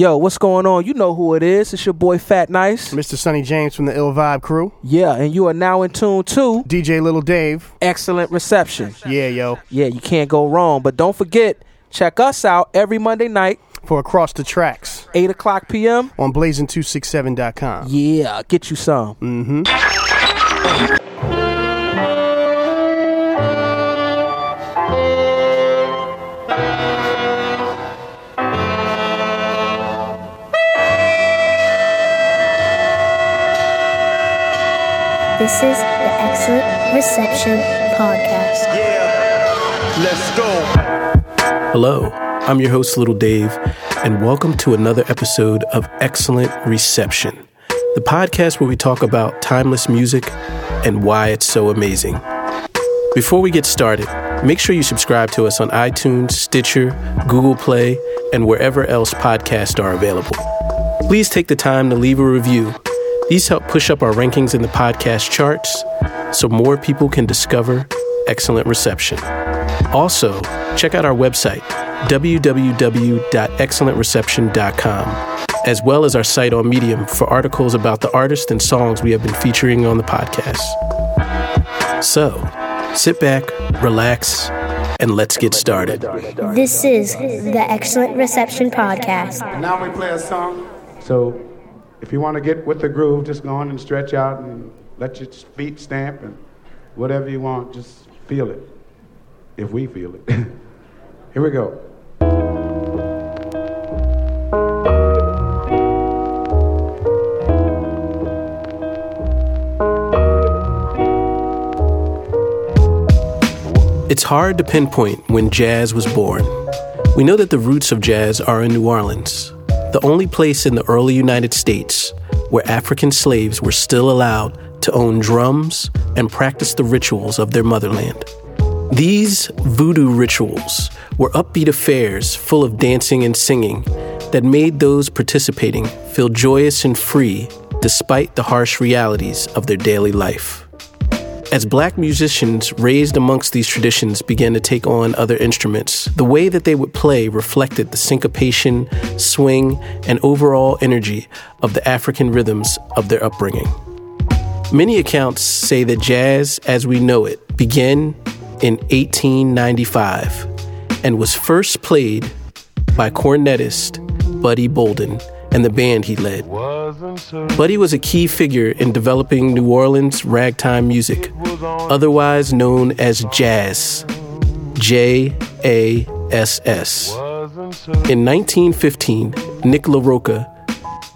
Yo, what's going on? You know who it is. It's your boy Fat Nice. Mr. Sonny James from the Ill Vibe crew. Yeah, and you are now in tune to DJ Little Dave. Excellent Reception. Yeah, yo. Yeah, you can't go wrong. But don't forget, check us out every Monday night, For Across the Tracks 8 o'clock p.m. on blazing267.com. Yeah, get you some. Mm-hmm. This is the Excellent Reception Podcast. Let's go. Hello, I'm your host, Little Dave, and welcome to another episode of Excellent Reception, the podcast where we talk about timeless music and why it's so amazing. Before we get started, make sure you subscribe to us on iTunes, Stitcher, Google Play, and wherever else podcasts are available. Please take the time to leave a review. These help push up our rankings in the podcast charts so more people can discover excellent reception. Also, check out our website, www.excellentreception.com, as well as our site on Medium for articles about the artists and songs we have been featuring on the podcast. So, sit back, relax, and let's get started. This is the Excellent Reception Podcast. Now we play a song. So if you want to get with the groove, just go on and stretch out and let your feet stamp and whatever you want, just feel it. If we feel it. Here we go. It's hard to pinpoint when jazz was born. We know that the roots of jazz are in New Orleans, the only place in the early United States where African slaves were still allowed to own drums and practice the rituals of their motherland. These voodoo rituals were upbeat affairs full of dancing and singing that made those participating feel joyous and free despite the harsh realities of their daily life. As black musicians raised amongst these traditions began to take on other instruments, the way that they would play reflected the syncopation, swing, and overall energy of the African rhythms of their upbringing. Many accounts say that jazz as we know it began in 1895 and was first played by cornetist Buddy Bolden and the band he led. Buddy was a key figure in developing New Orleans ragtime music, otherwise known as jazz. J A S S. In 1915, Nick LaRocca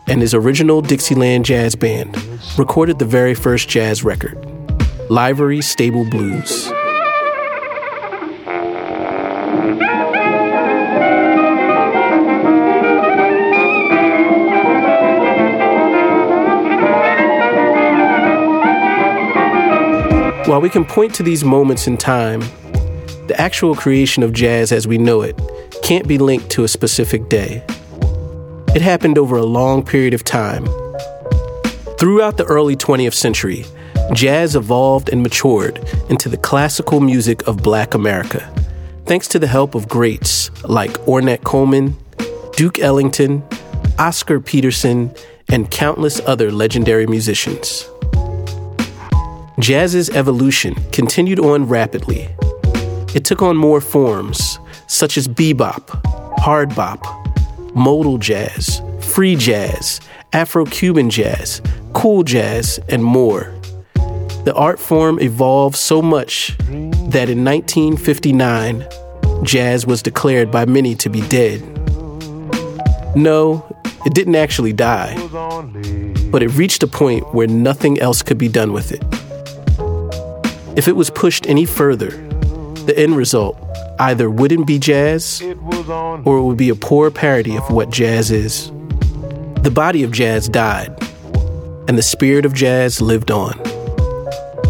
and his original Dixieland Jazz Band recorded the very first jazz record, Livery Stable Blues. While we can point to these moments in time, the actual creation of jazz as we know it can't be linked to a specific day. It happened over a long period of time. Throughout the early 20th century, jazz evolved and matured into the classical music of black America, thanks to the help of greats like Ornette Coleman, Duke Ellington, Oscar Peterson, and countless other legendary musicians. Jazz's evolution continued on rapidly. It took on more forms, such as bebop, hard bop, modal jazz, free jazz, Afro Cuban jazz, cool jazz, and more. The art form evolved so much that in 1959, jazz was declared by many to be dead. No, it didn't actually die, but it reached a point where nothing else could be done with it. If it was pushed any further, the end result either wouldn't be jazz or it would be a poor parody of what jazz is. The body of jazz died, and the spirit of jazz lived on.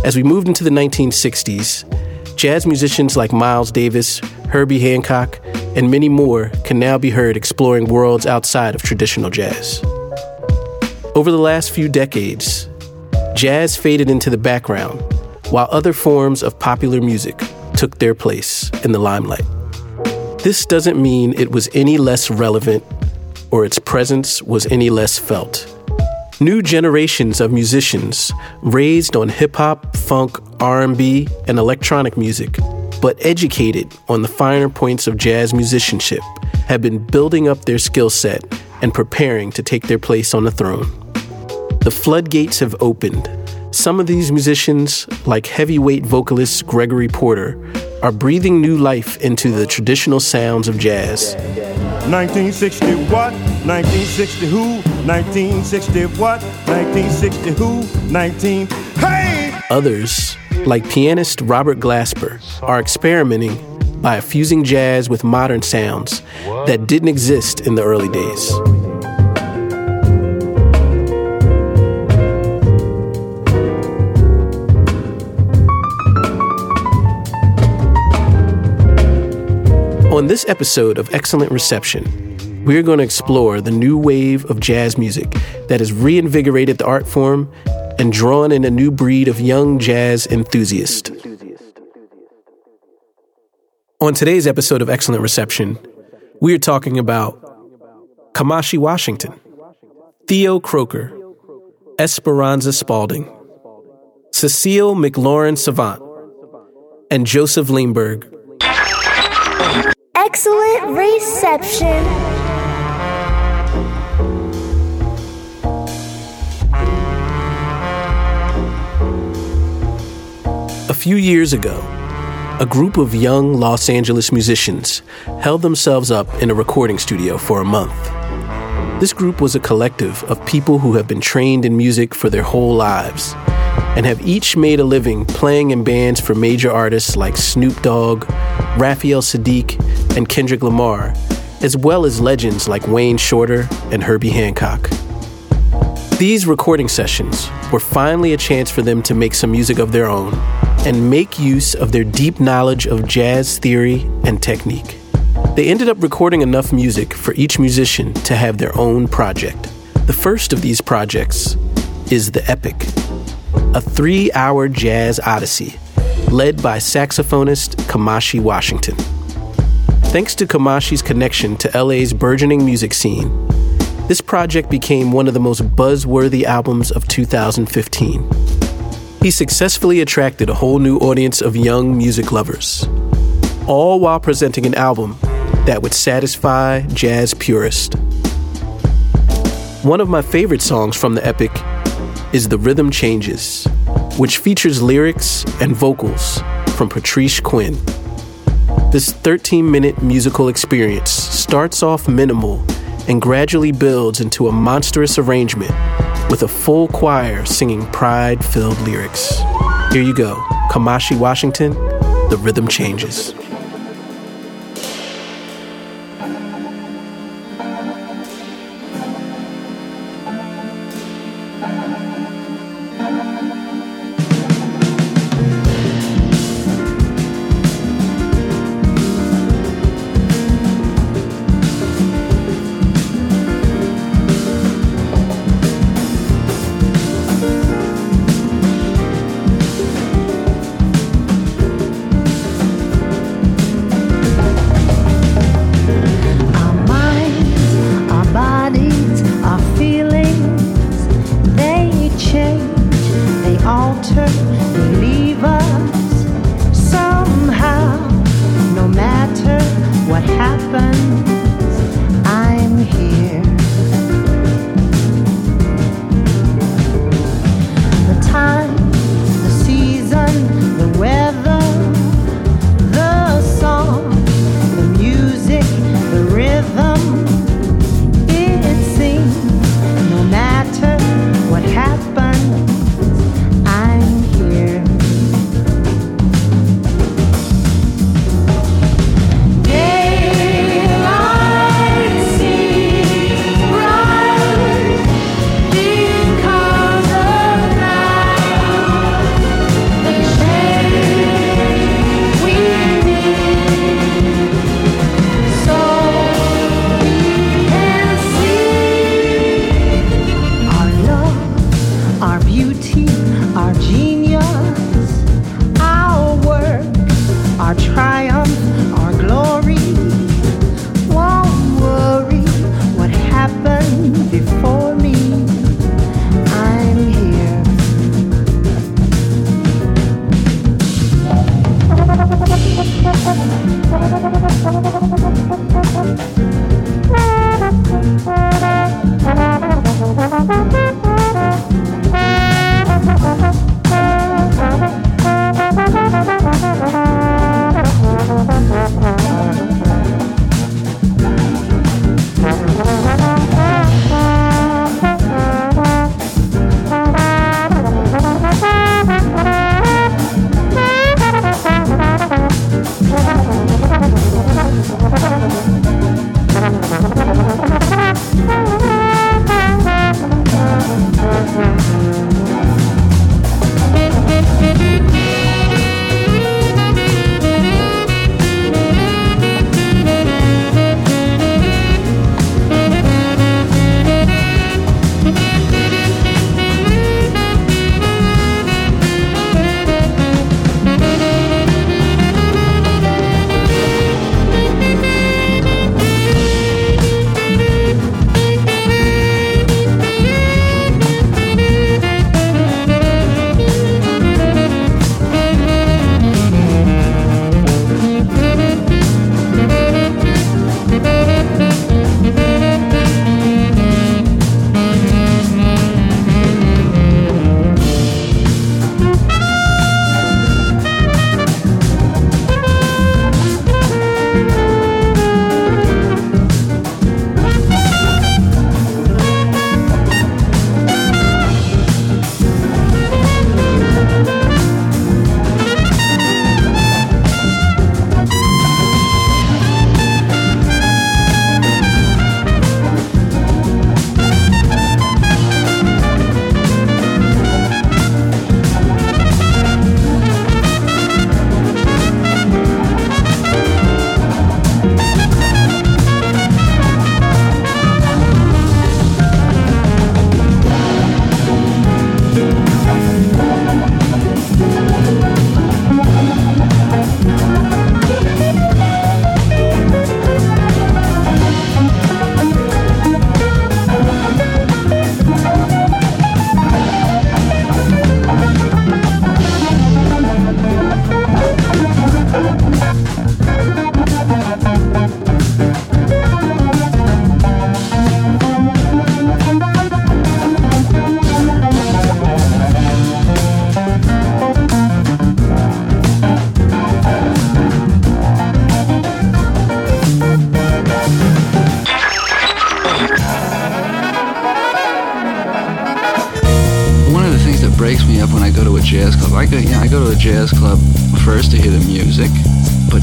As we moved into the 1960s, jazz musicians like Miles Davis, Herbie Hancock, and many more can now be heard exploring worlds outside of traditional jazz. Over the last few decades, jazz faded into the background while other forms of popular music took their place in the limelight. This doesn't mean it was any less relevant or its presence was any less felt. New generations of musicians raised on hip hop, funk, R&B, and electronic music, but educated on the finer points of jazz musicianship, have been building up their skill set and preparing to take their place on the throne. The floodgates have opened. Some of these musicians, like heavyweight vocalist Gregory Porter, are breathing new life into the traditional sounds of jazz. 1960 what? 1960 who? 1960 what? 1960 who? 19. Hey! Others, like pianist Robert Glasper, are experimenting by fusing jazz with modern sounds that didn't exist in the early days. On this episode of Excellent Reception, we're going to explore the new wave of jazz music that has reinvigorated the art form and drawn in a new breed of young jazz enthusiasts. On today's episode of Excellent Reception, we are talking about Kamasi Washington, Theo Croker, Esperanza Spalding, Cecile McLorin Salvant, and Josef Leimberg. Excellent reception. A few years ago, a group of young Los Angeles musicians held themselves up in a recording studio for a month. This group was a collective of people who have been trained in music for their whole lives and have each made a living playing in bands for major artists like Snoop Dogg, Raphael Saadiq, and Kendrick Lamar, as well as legends like Wayne Shorter and Herbie Hancock. These recording sessions were finally a chance for them to make some music of their own and make use of their deep knowledge of jazz theory and technique. They ended up recording enough music for each musician to have their own project. The first of these projects is The Epic, a three hour jazz odyssey led by saxophonist Kamasi Washington. Thanks to Kamasi's connection to LA's burgeoning music scene, this project became one of the most buzzworthy albums of 2015. He successfully attracted a whole new audience of young music lovers, all while presenting an album that would satisfy jazz purists. One of my favorite songs from the epic is The Rhythm Changes, which features lyrics and vocals from Patrice Quinn. This 13 minute musical experience starts off minimal and gradually builds into a monstrous arrangement with a full choir singing pride filled lyrics. Here you go Kamasi Washington, The Rhythm Changes.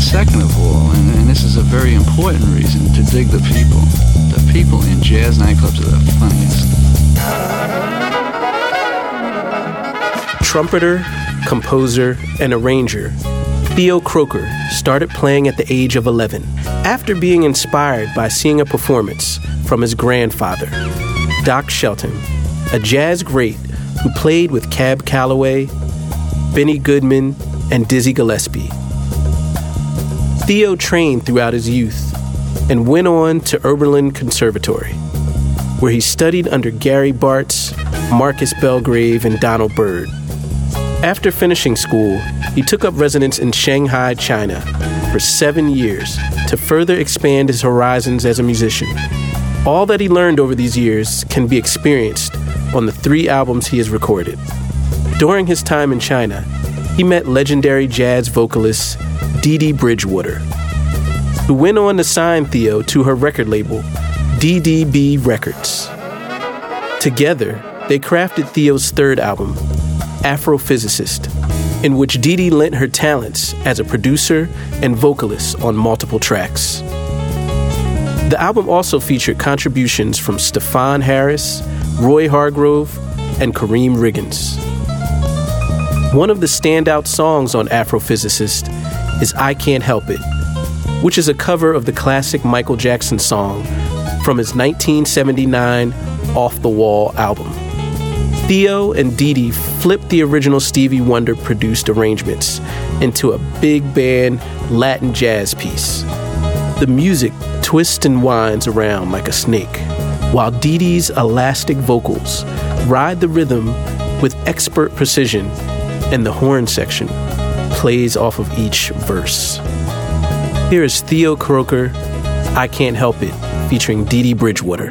But second of all, and, and this is a very important reason, to dig the people. The people in jazz nightclubs are the funniest. Trumpeter, composer, and arranger, Theo Croker started playing at the age of 11 after being inspired by seeing a performance from his grandfather, Doc Cheatham, a jazz great who played with Cab Calloway, Benny Goodman, and Dizzy Gillespie. Theo trained throughout his youth and went on to Oberlin Conservatory, where he studied under Gary Bartz, Marcus Belgrave, and Donald Byrd. After finishing school, he took up residence in Shanghai, China, for seven years to further expand his horizons as a musician. All that he learned over these years can be experienced on the three albums he has recorded. During his time in China, he met legendary jazz vocalist Dee Dee Bridgewater, who went on to sign Theo to her record label, DDB Records. Together, they crafted Theo's third album, Afrophysicist, in which Dee Dee lent her talents as a producer and vocalist on multiple tracks. The album also featured contributions from Stefon Harris, Roy Hargrove, and Karriem Riggins. One of the standout songs on Afrophysicist is I Can't Help It, which is a cover of the classic Michael Jackson song from his 1979 Off the Wall album. Theo and Dee Dee flipped the original Stevie Wonder produced arrangements into a big band Latin jazz piece. The music twists and winds around like a snake, while Dee Dee's elastic vocals ride the rhythm with expert precision, and the horn section plays off of each verse. Here is Theo Croker, I Can't Help It, featuring Dee Dee Bridgewater.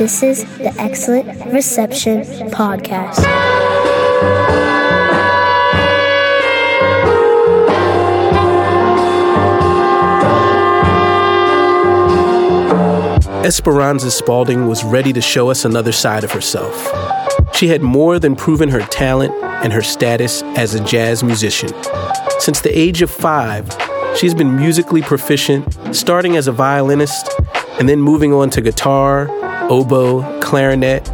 This is the Excellent Reception Podcast. Esperanza Spalding was ready to show us another side of herself. She had more than proven her talent and her status as a jazz musician. Since the age of five, she's been musically proficient, starting as a violinist and then moving on to guitar, oboe, clarinet,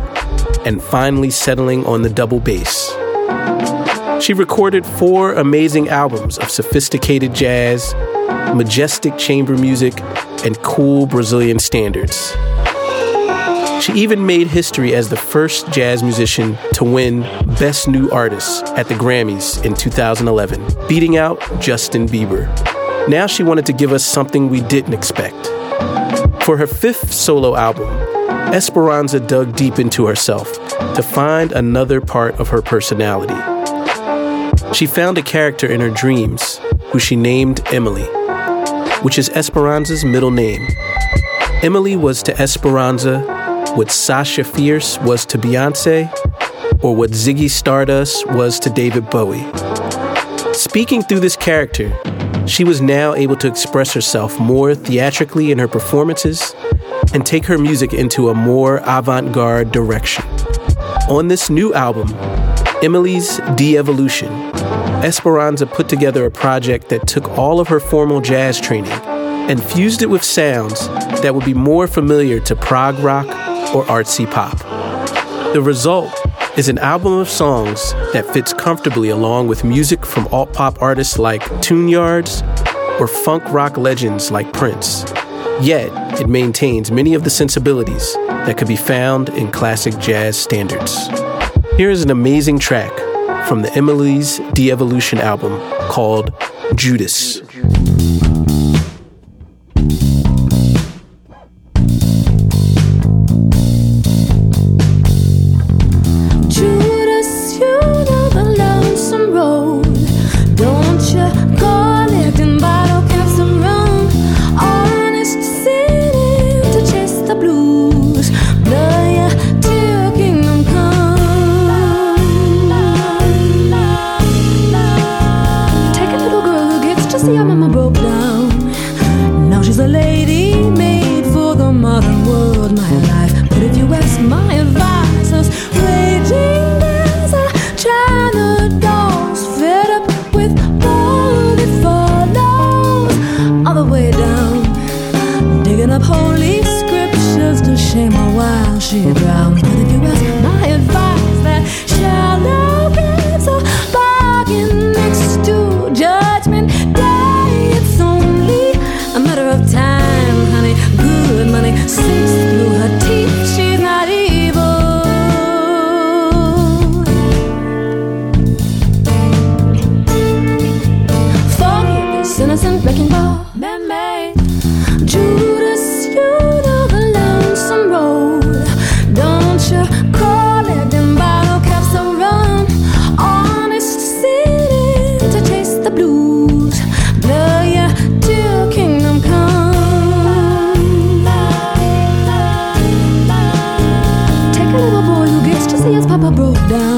and finally settling on the double bass. She recorded four amazing albums of sophisticated jazz, majestic chamber music, and cool Brazilian standards. She even made history as the first jazz musician to win Best New Artist at the Grammys in 2011, beating out Justin Bieber. Now she wanted to give us something we didn't expect. For her fifth solo album, Esperanza dug deep into herself to find another part of her personality. She found a character in her dreams who she named Emily, which is Esperanza's middle name. Emily was to Esperanza what Sasha Fierce was to Beyonce, or what Ziggy Stardust was to David Bowie. Speaking through this character, she was now able to express herself more theatrically in her performances and take her music into a more avant garde direction. On this new album, Emily's De Evolution, Esperanza put together a project that took all of her formal jazz training and fused it with sounds that would be more familiar to prog rock or artsy pop. The result is an album of songs that fits comfortably along with music from alt pop artists like Tune Yards or funk rock legends like Prince. Yet, it maintains many of the sensibilities that could be found in classic jazz standards. Here is an amazing track from the Emily's De Evolution album called Judas. Judas, see his papa broke down.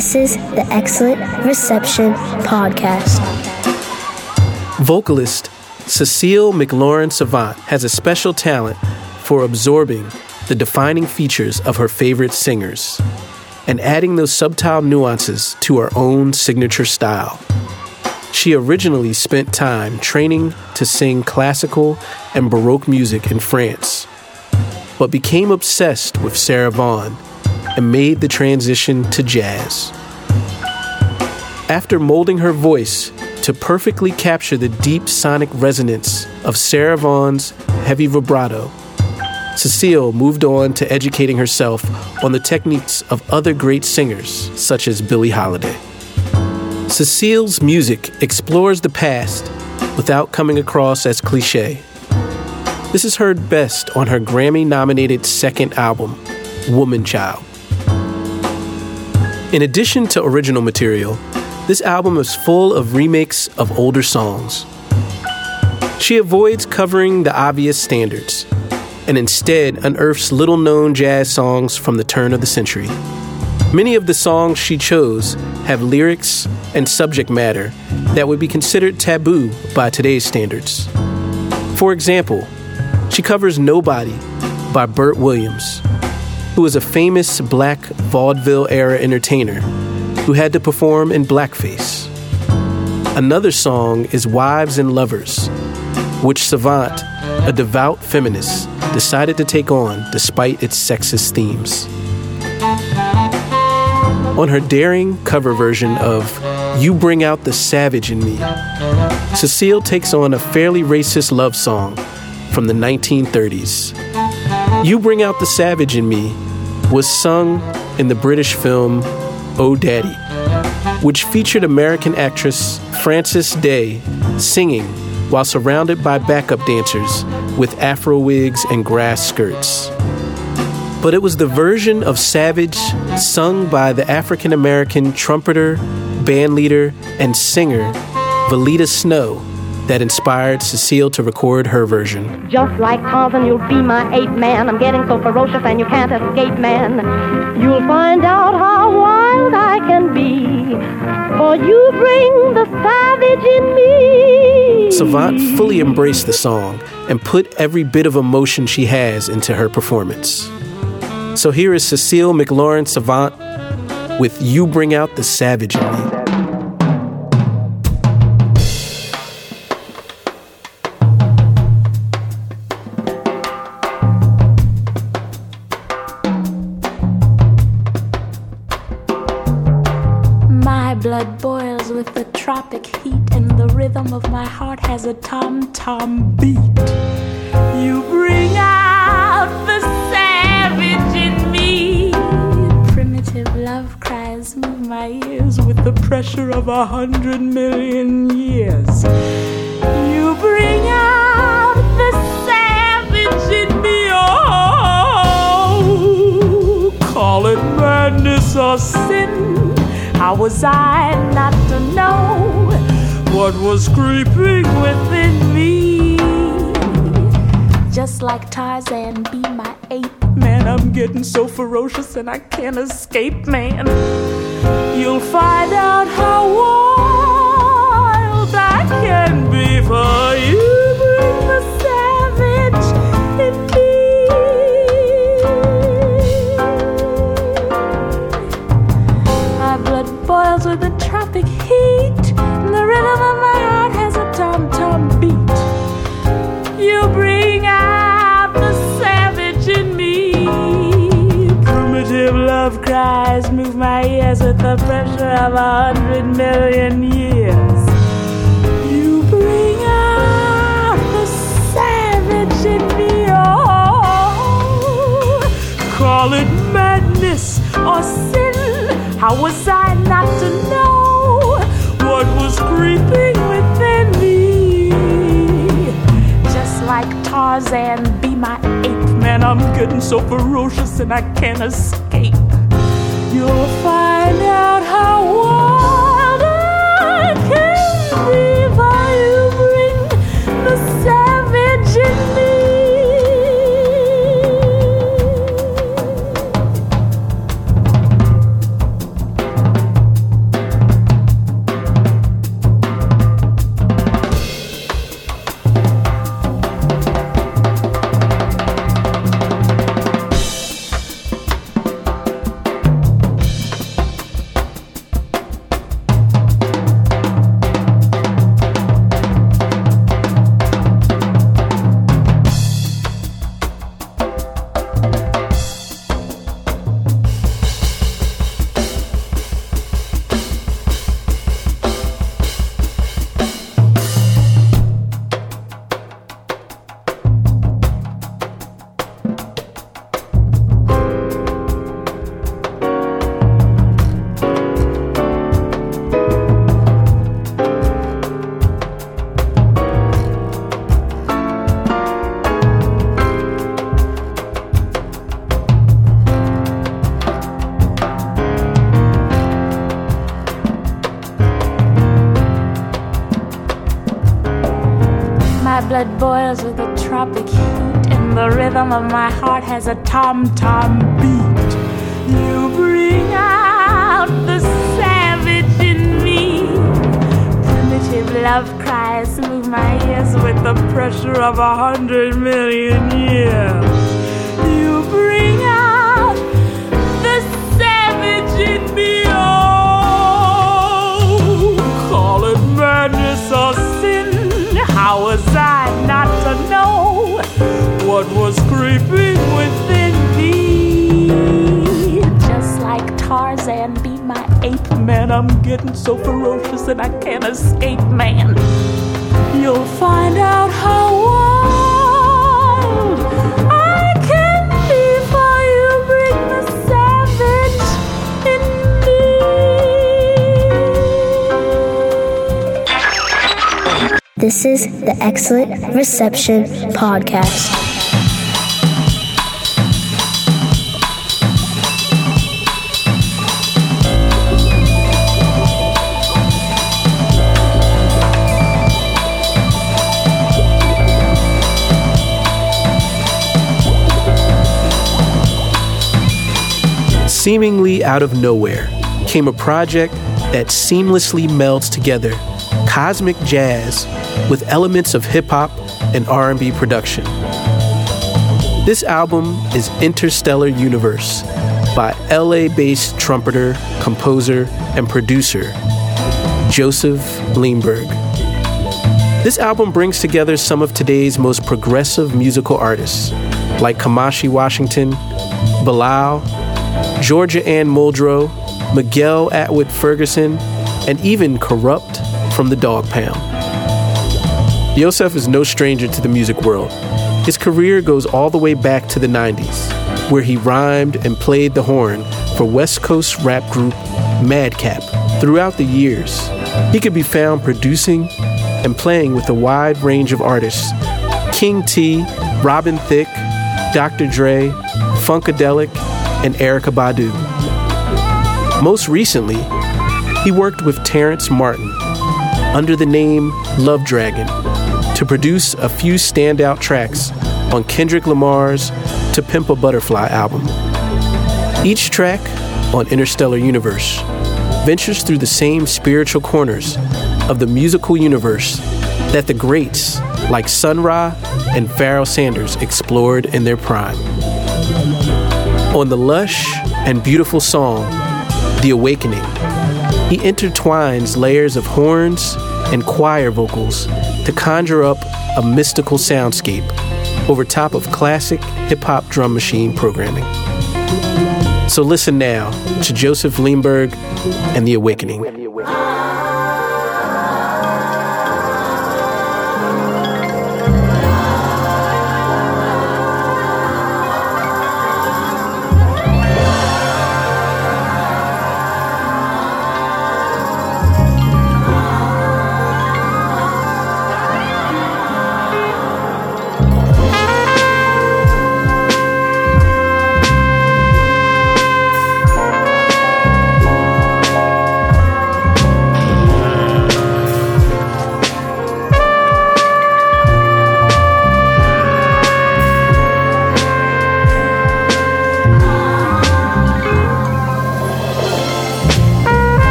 This is the Excellent Reception Podcast. Vocalist Cecile McLorin Salvant has a special talent for absorbing the defining features of her favorite singers and adding those subtle nuances to her own signature style. She originally spent time training to sing classical and Baroque music in France, but became obsessed with Sarah Vaughan and made the transition to jazz. After molding her voice to perfectly capture the deep sonic resonance of Sarah Vaughan's heavy vibrato, Cecile moved on to educating herself on the techniques of other great singers, such as Billie Holiday. Cecile's music explores the past without coming across as cliche. This is heard best on her Grammy nominated second album, Woman Child. In addition to original material, this album is full of remakes of older songs. She avoids covering the obvious standards and instead unearths little known jazz songs from the turn of the century. Many of the songs she chose have lyrics and subject matter that would be considered taboo by today's standards. For example, she covers Nobody by Bert Williams, who was a famous black vaudeville era entertainer who had to perform in blackface. Another song is Wives and Lovers, which Salvant, a devout feminist, decided to take on despite its sexist themes. On her daring cover version of You Bring Out the Savage in Me, Cecile takes on a fairly racist love song from the 1930s. You Bring Out the Savage in Me was sung in the British film Oh Daddy, which featured American actress Frances Day singing while surrounded by backup dancers with afro wigs and grass skirts. But it was the version of Savage sung by the African American trumpeter, bandleader, and singer Valaida Snow that inspired Cecile to record her version. Just like Tarzan, you'll be my ape man. I'm getting so ferocious and you can't escape, man. You'll find out how wild I can be. For you bring the savage in me. Salvant fully embraced the song and put every bit of emotion she has into her performance. So here is Cecile McLorin Salvant with You Bring Out the Savage in Me. Blood boils with the tropic heat, and the rhythm of my heart has a tom tom beat. You bring out the savage in me. Primitive love cries move my ears with the pressure of a hundred million years. You How was I not to know what was creeping within me? Just like Tarzan, be my ape. Man, I'm getting so ferocious and I can't escape, man. You'll find out how wild I can be for you. The pressure of a hundred million years. You bring out the savage in me. Oh, call it madness or sin. How was I not to know what was creeping within me? Just like Tarzan, be my ape. Man, I'm getting so ferocious and I can't escape. You'll find out how wild a tom tom beat. You bring out the savage in me. Primitive love cries move my ears with the pressure of a hundred million years. Man. I'm getting so ferocious and I can't escape, man. You'll find out how wild I can be for you. Bring the savage in This is the Excellent Reception Podcast. Seemingly out of nowhere came a project that seamlessly melds together cosmic jazz with elements of hip hop and R&B production. This album is Interstellar Universe by LA-based trumpeter, composer, and producer Josef Leimberg. This album brings together some of today's most progressive musical artists like Kamasi Washington, Bilal, Georgia Ann Muldrow, Miguel Atwood Ferguson, and even Kurupt from the Dog Pound. Yosef is no stranger to the music world. His career goes all the way back to the 90s, where he rhymed and played the horn for West Coast rap group Madkap. Throughout the years, he could be found producing and playing with a wide range of artists King T, Robin Thicke, Dr. Dre, Funkadelic, and Erykah Badu. Most recently, he worked with Terrace Martin under the name Love Dragon to produce a few standout tracks on Kendrick Lamar's To Pimp a Butterfly album. Each track on Interstellar Universe ventures through the same spiritual corners of the musical universe that the greats like Sun Ra and Pharoah Sanders explored in their prime. On the lush and beautiful song, The Awakening, he intertwines layers of horns and choir vocals to conjure up a mystical soundscape over top of classic hip hop drum machine programming. So listen now to Josef Leimberg and The Awakening.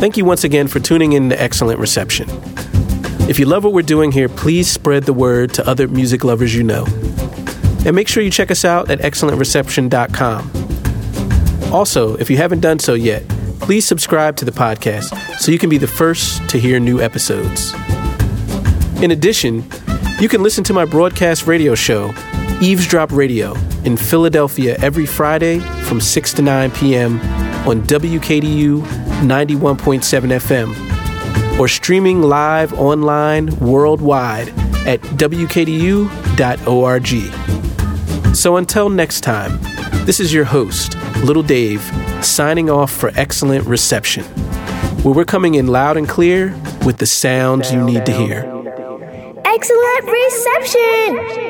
Thank you once again for tuning in to Excellent Reception. If you love what we're doing here, please spread the word to other music lovers you know. And make sure you check us out at excellentreception.com. Also, if you haven't done so yet, please subscribe to the podcast so you can be the first to hear new episodes. In addition, you can listen to my broadcast radio show, Eavesdrop Radio, in Philadelphia every Friday from 6 to 9 p.m. on WKDU 91.7 FM or streaming live online worldwide at WKDU.org. So until next time, this is your host, Little Dave, signing off for excellent reception, where we're coming in loud and clear with the sounds you need to hear. Excellent reception!